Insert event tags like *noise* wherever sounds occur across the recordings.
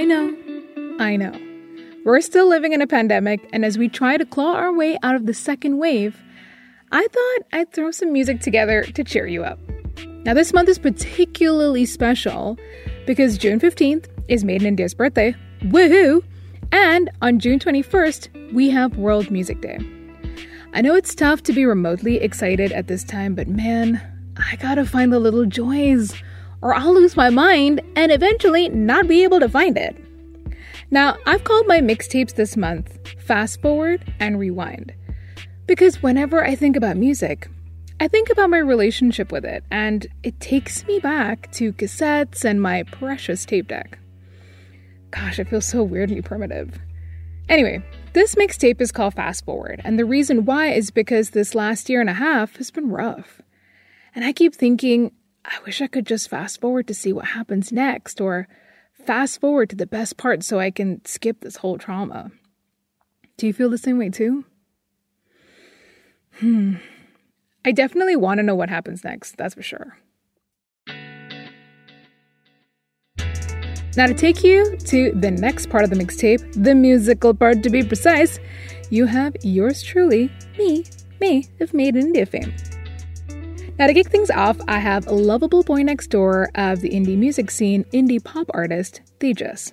I know, I know. We're still living in a pandemic, and as we try to claw our way out of the second wave, I thought I'd throw some music together to cheer you up. Now, this month is particularly special because June 15th is Made in India's birthday. Woohoo! And on June 21st, we have World Music Day. I know it's tough to be remotely excited at this time, but man, I gotta find the little joys, or I'll lose my mind and eventually not be able to find it. Now, I've called my mixtapes this month Fast Forward and Rewind. Because whenever I think about music, I think about my relationship with it, and it takes me back to cassettes and my precious tape deck. Gosh, I feel so weirdly primitive. Anyway, this mixtape is called Fast Forward, and the reason why is because this last year and a half has been rough. And I keep thinking, I wish I could just fast forward to see what happens next, or fast forward to the best part so I can skip this whole trauma. Do you feel the same way too? Hmm. I definitely want to know what happens next, that's for sure. Now, to take you to the next part of the mixtape, the musical part to be precise, you have yours truly, me, me, of Made in India fame. Now, to kick things off, I have a lovable boy next door of the indie music scene, indie pop artist, Tejas.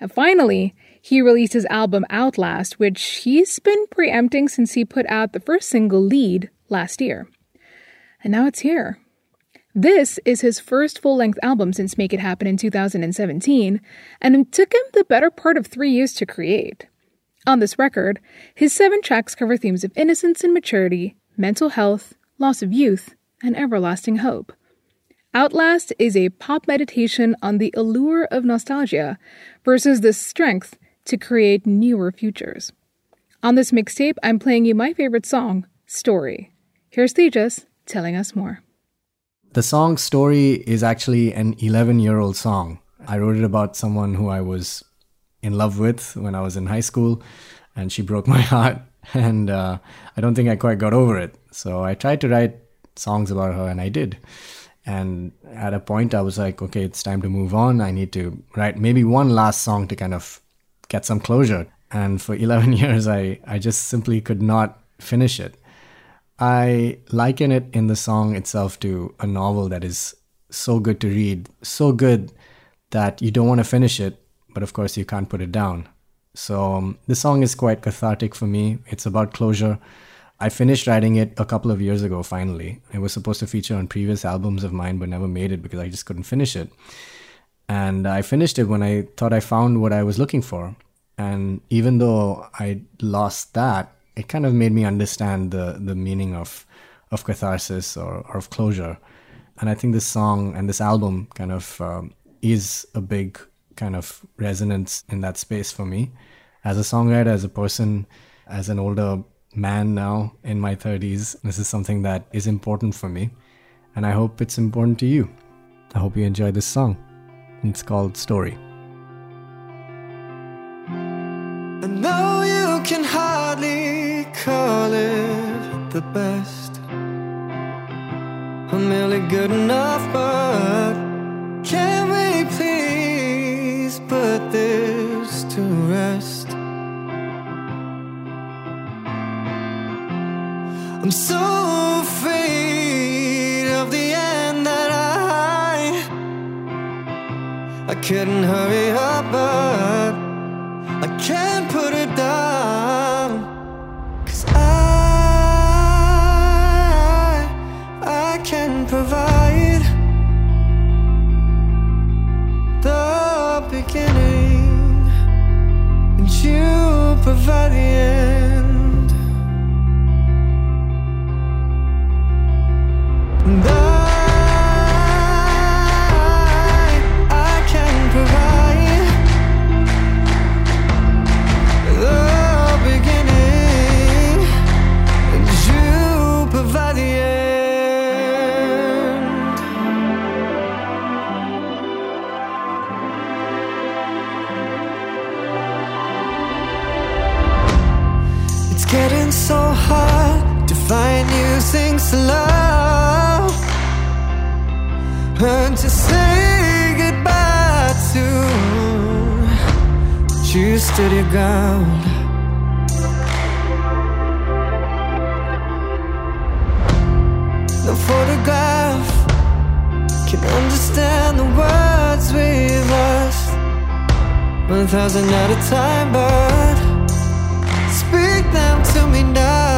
Now, finally, he released his album Outlast, which he's been preempting since he put out the first single, Lead, last year. And now it's here. This is his first full length album since Make It Happen in 2017, and it took him the better part of three years to create. On this record, his seven tracks cover themes of innocence and maturity, mental health, loss of youth, and everlasting hope. Outlast is a pop meditation on the allure of nostalgia versus the strength to create newer futures. On this mixtape, I'm playing you my favorite song, Story. Here's Tejas telling us more. The song Story is actually an 11 year old song. I wrote it about someone who I was in love with when I was in high school, and she broke my *laughs* heart. And uh, I don't think I quite got over it. So I tried to write songs about her, and I did. And at a point, I was like, okay, it's time to move on. I need to write maybe one last song to kind of get some closure. And for *laughs* 11 years, I, I just simply could not finish it. I liken it in the song itself to a novel that is so good to read, so good that you don't want to finish it, but of course you can't put it down. So um, the song is quite cathartic for me. It's about closure. I finished writing it a couple of years ago finally. It was supposed to feature on previous albums of mine, but never made it because I just couldn't finish it. And I finished it when I thought I found what I was looking for. And even though I lost that, it kind of made me understand the the meaning of of catharsis or, or of closure. And I think this song and this album kind of um, is a big kind of resonance in that space for me. As a songwriter, as a person, as an older man now in my 30s, this is something that is important for me. And I hope it's important to you. I hope you enjoy this song. It's called Story. You can hardly call it the best or merely good enough, but can I'm so afraid of the end that I I couldn't hurry up, but So hard to find new things to love and to say goodbye to. you stood your ground. No photograph can understand the words we've lost. One thousand at a time, but them to me now.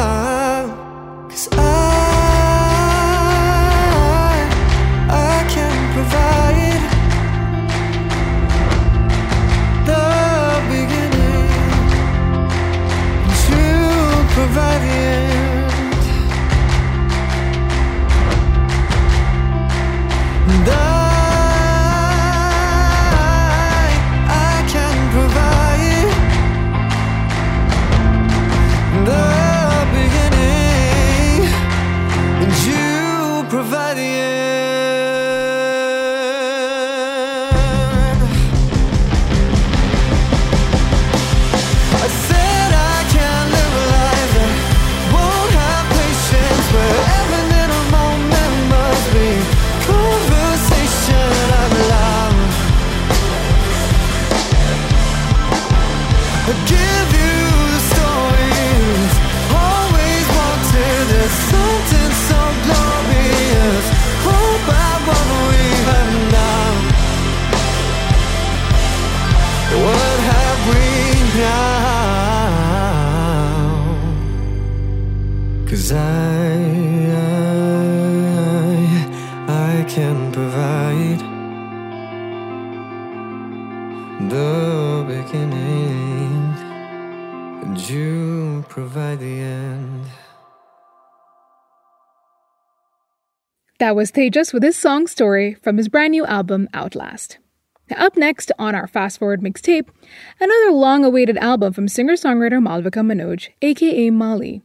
End. That was Tejas with his song story from his brand new album Outlast. Up next on our fast forward mixtape, another long awaited album from singer songwriter Malvika Manoj, aka Mali,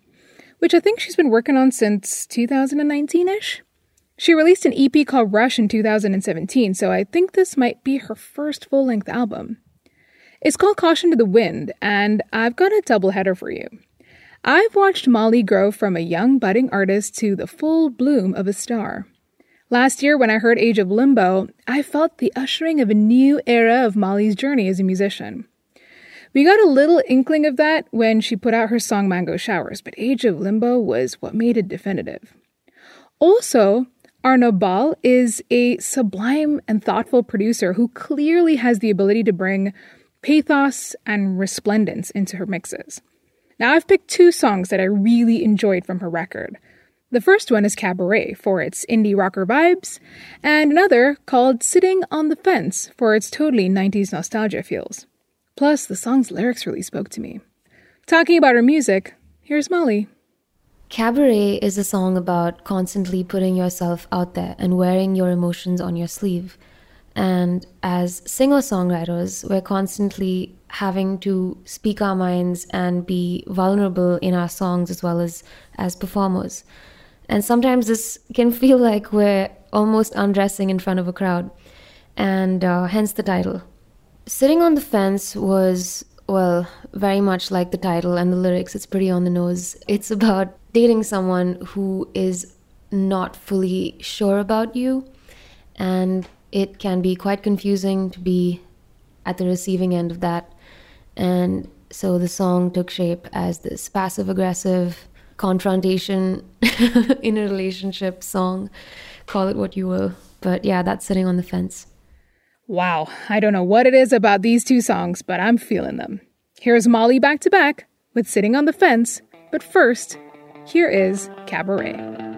which I think she's been working on since 2019 ish. She released an EP called Rush in 2017, so I think this might be her first full length album. It's called Caution to the Wind, and I've got a double header for you. I've watched Mali grow from a young budding artist to the full bloom of a star. Last year, when I heard Age of Limbo, I felt the ushering of a new era of Mali's journey as a musician. We got a little inkling of that when she put out her song Mango Showers, but Age of Limbo was what made it definitive. Also, Arnaud Ball is a sublime and thoughtful producer who clearly has the ability to bring pathos and resplendence into her mixes. Now, I've picked two songs that I really enjoyed from her record. The first one is Cabaret for its indie rocker vibes, and another called Sitting on the Fence for its totally 90s nostalgia feels. Plus, the song's lyrics really spoke to me. Talking about her music, here's Mali. Cabaret is a song about constantly putting yourself out there and wearing your emotions on your sleeve. And as singer songwriters, we're constantly having to speak our minds and be vulnerable in our songs as well as as performers. And sometimes this can feel like we're almost undressing in front of a crowd, and uh, hence the title. Sitting on the Fence was, well, very much like the title and the lyrics. It's pretty on the nose. It's about dating someone who is not fully sure about you, and it can be quite confusing to be at the receiving end of that. And so the song took shape as this passive aggressive confrontation *laughs* in a relationship song. Call it what you will. But yeah, that's sitting on the fence. Wow, I don't know what it is about these two songs, but I'm feeling them. Here's Mali back to back with Sitting on the Fence, but first, here is Cabaret.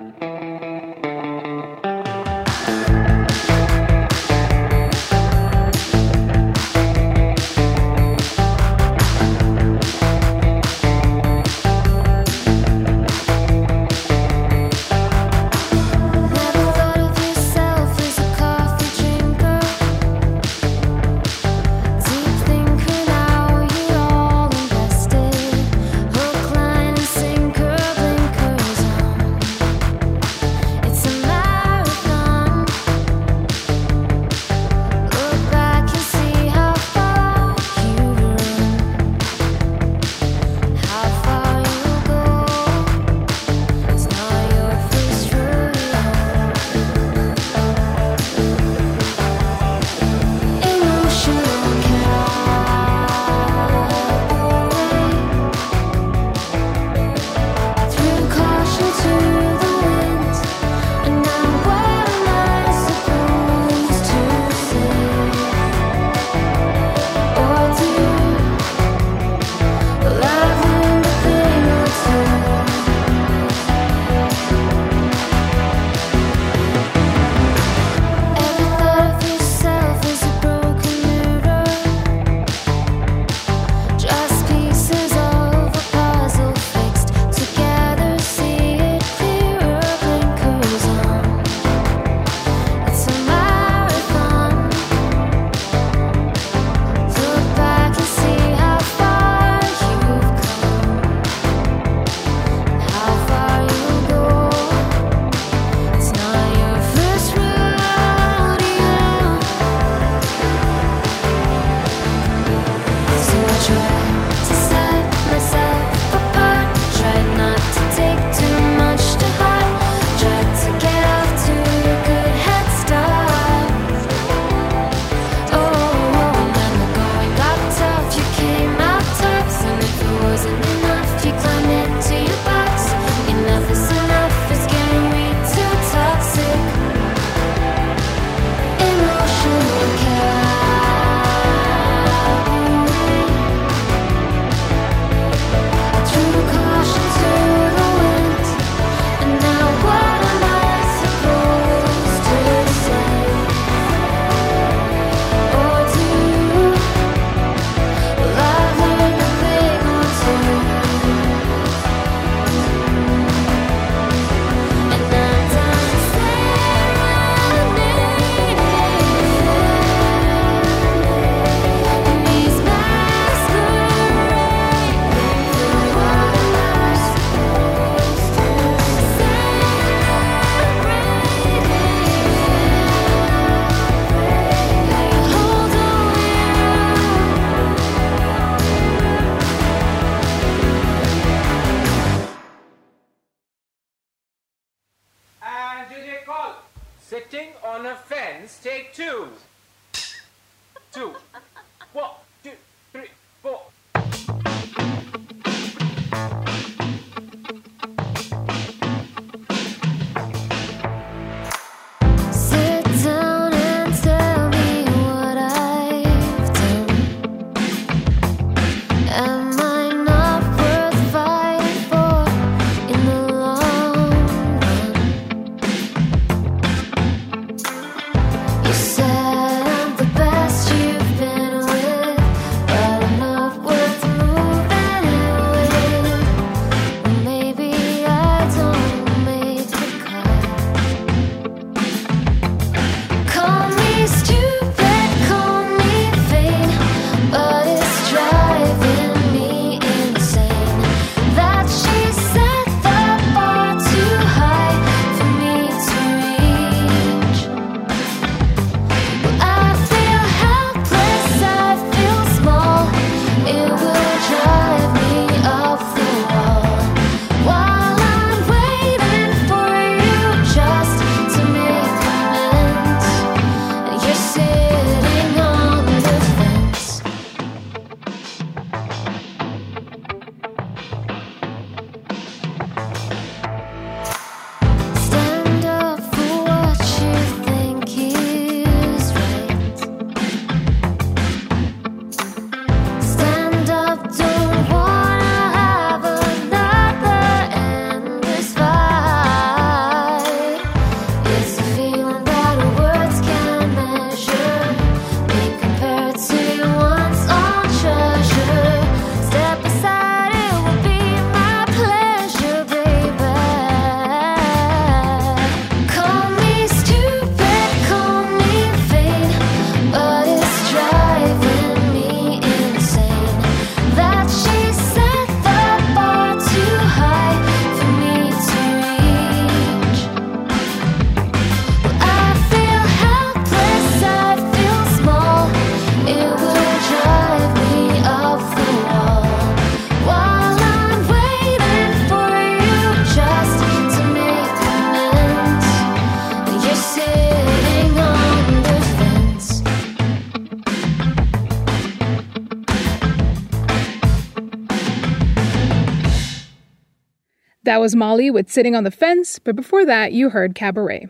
That was Mali with Sitting on the Fence, but before that, you heard Cabaret.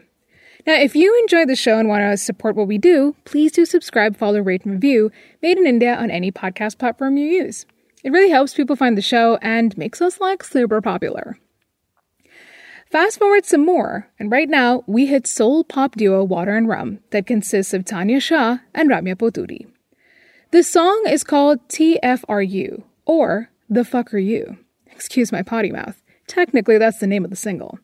Now, if you enjoy the show and want to support what we do, please do subscribe, follow, rate, and review Made in India on any podcast platform you use. It really helps people find the show and makes us like super popular. Fast forward some more, and right now we hit soul pop duo Water and Rum that consists of Tanya Shah and Ramya Pothuri. The song is called TFRU, or The Fuck Are You. Excuse my potty mouth. Technically, that's the name of the single.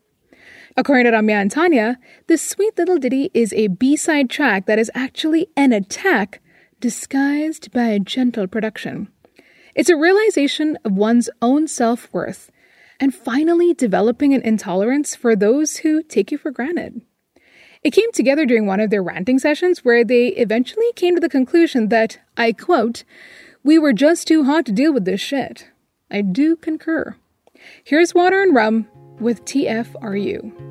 According to Ramya and Tanya, this sweet little ditty is a B side track that is actually an attack disguised by a gentle production. It's a realization of one's own self worth and finally developing an intolerance for those who take you for granted. It came together during one of their ranting sessions where they eventually came to the conclusion that, I quote, we were just too hot to deal with this shit. I do concur. Here's Water and Rum with TFRU.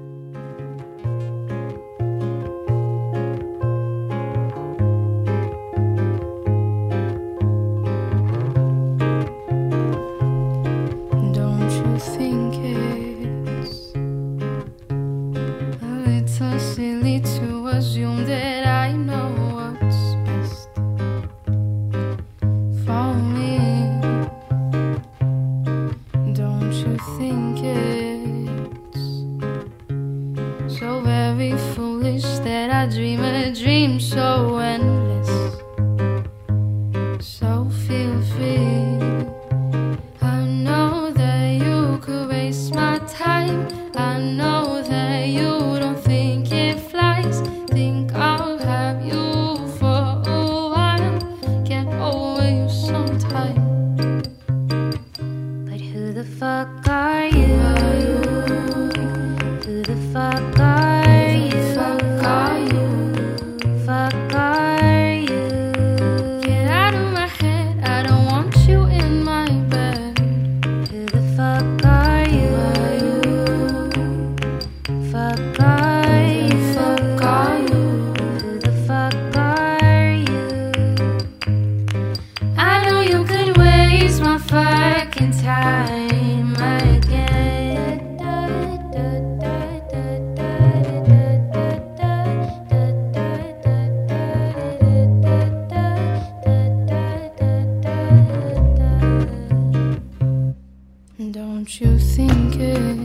kiss.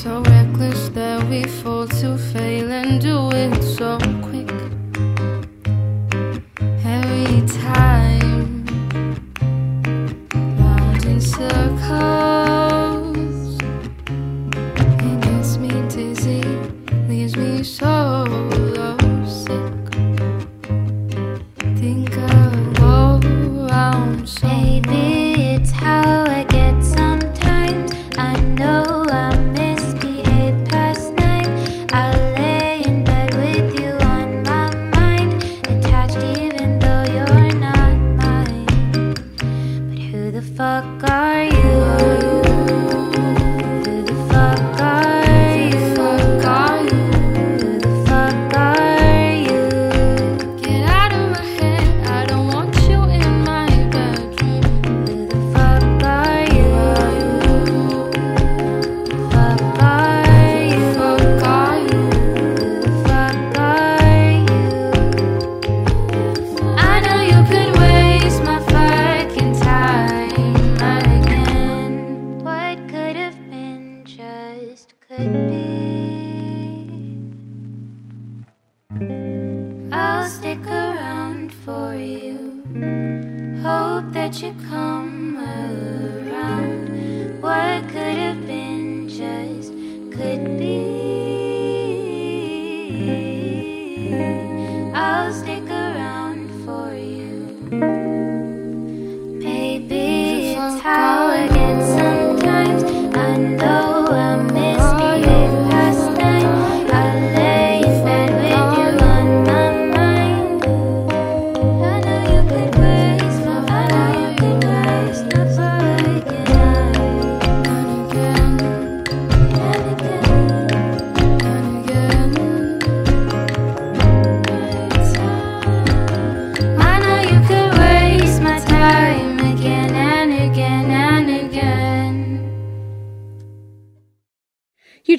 So reckless that we fall to fail and do it so.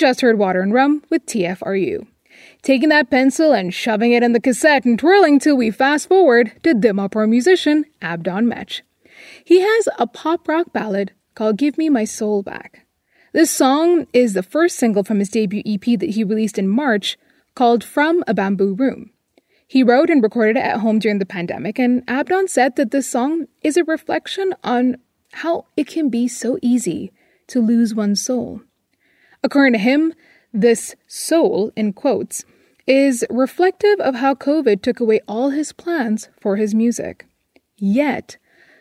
Just heard Water and Rum with TFRU. Taking that pencil and shoving it in the cassette and twirling till we fast forward to Dimapur musician Abdon Mech. He has a pop rock ballad called Give Me My Soul Back. This song is the first single from his debut EP that he released in March called From a Bamboo Room. He wrote and recorded it at home during the pandemic, and Abdon said that this song is a reflection on how it can be so easy to lose one's soul. According to him, this soul, in quotes, is reflective of how COVID took away all his plans for his music. Yet,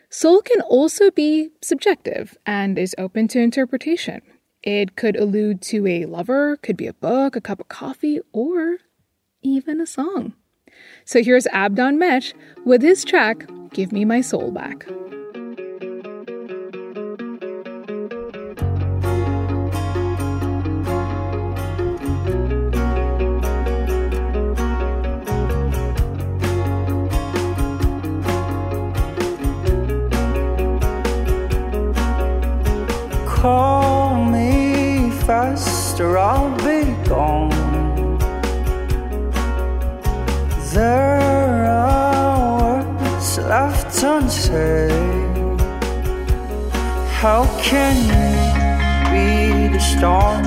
soul can also be subjective and is open to interpretation. It could allude to a lover, could be a book, a cup of coffee, or even a song. So here's Abdon Mech with his track, Give Me My Soul Back. Unsaid. How can you be the storm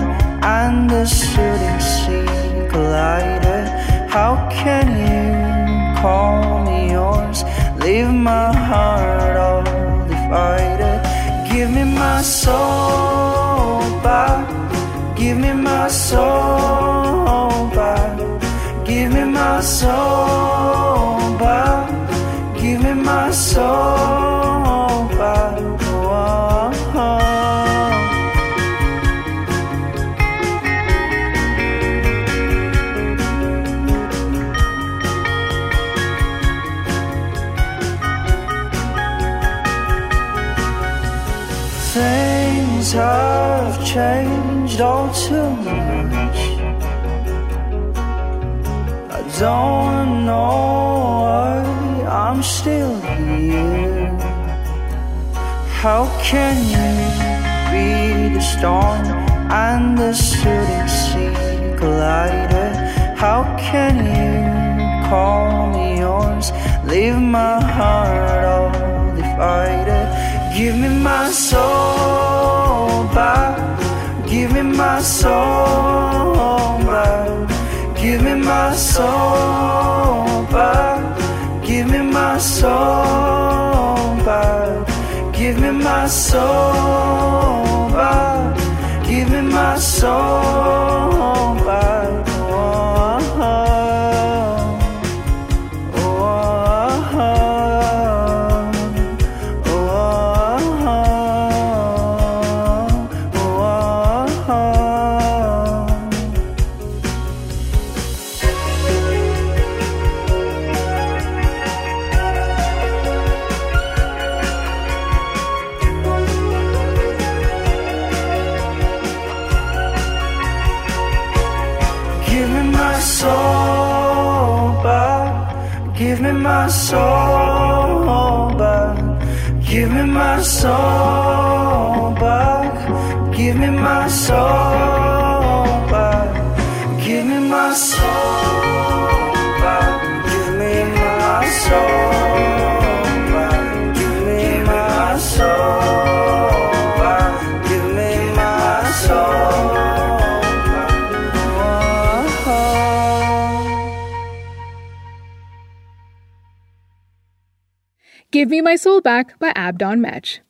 and the shooting sea collided? How can you call me yours? Leave my heart all divided. Give me my soul back. Give me my soul back. Give me my soul back. My soul back. Oh, Things have changed all too much. I don't know I'm still here. How can you be the storm and the shooting sea collided? How can you call me yours? Leave my heart all divided. Give me my soul back. Give me my soul back. Give me my soul soul back. Give me my soul back. Give me my soul soul back. Give me my soul back. Give me my soul back. Give me my soul Give Me My Soul Back by Abdon Mech.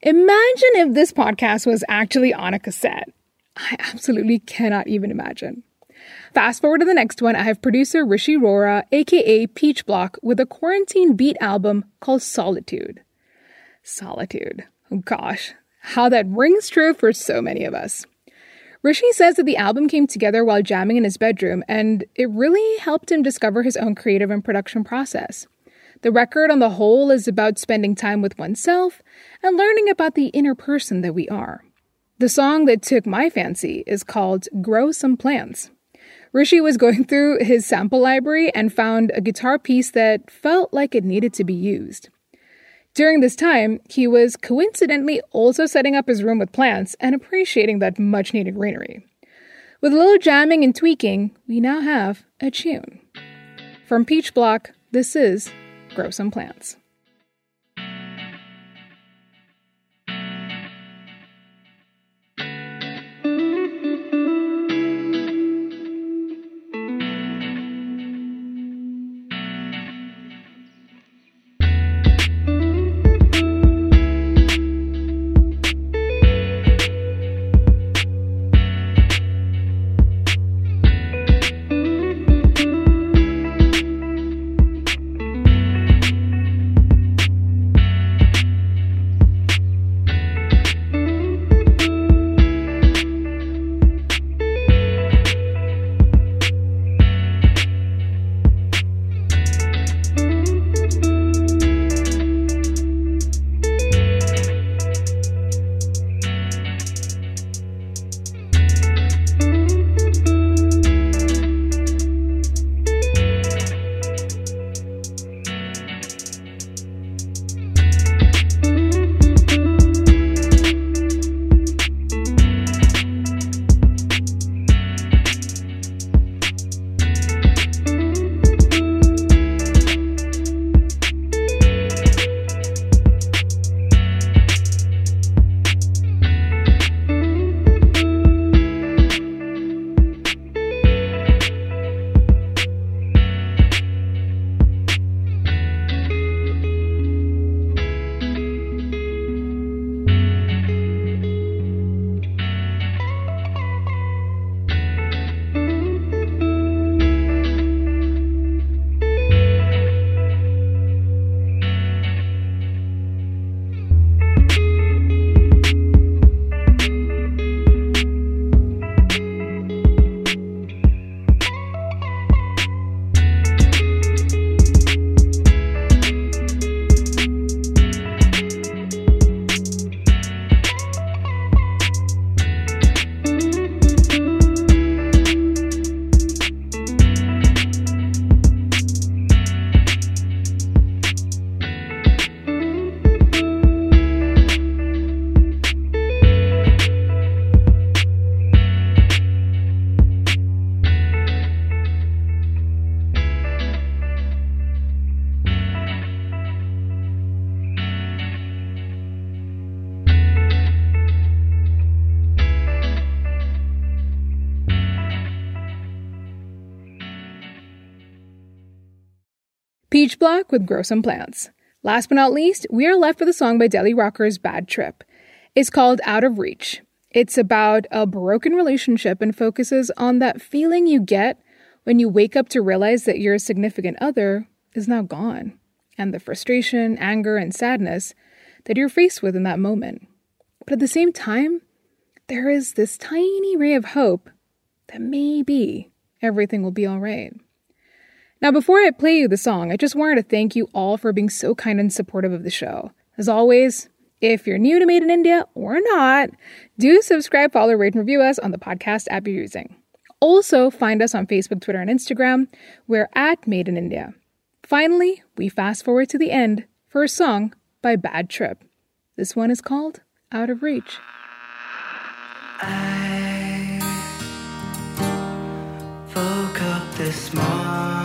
Imagine if this podcast was actually on a cassette. I absolutely cannot even imagine. Fast forward to the next one, I have producer Rishi Rora, aka Peach Block, with a quarantine beat album called Solitude. Solitude. Oh gosh, how that rings true for so many of us. Rishi says that the album came together while jamming in his bedroom, and it really helped him discover his own creative and production process. The record on the whole is about spending time with oneself and learning about the inner person that we are. The song that took my fancy is called Grow Some Plants. Rishi was going *laughs* through his sample library and found a guitar piece that felt like it needed to be used. During this time, he was coincidentally also setting up his room with plants and appreciating that much needed greenery. With a little jamming and tweaking, we now have a tune. From Peach Block, this is Grow Some Plants. H Block with Grow Some Plants. Last but not least, we are left with a song by Delhi Rockers Bad Trip. It's called Out of Reach. It's about a broken relationship and focuses on that feeling you get when you wake up to realize that your significant other is now gone, and the frustration, anger, and sadness that you're faced with in that moment. But at the same time, there is this tiny ray of hope that maybe everything will be all right. Now, before I play you the song, I just wanted to thank you all for being so kind and supportive of the show. As always, if you're new to Made in India or not, do subscribe, follow, rate, and review us on the podcast app you're using. Also, find us on Facebook, Twitter, and Instagram. We're at Made in India. Finally, we fast forward to the end for a song by Bad Trip. This one is called Out of Reach. Woke up this morning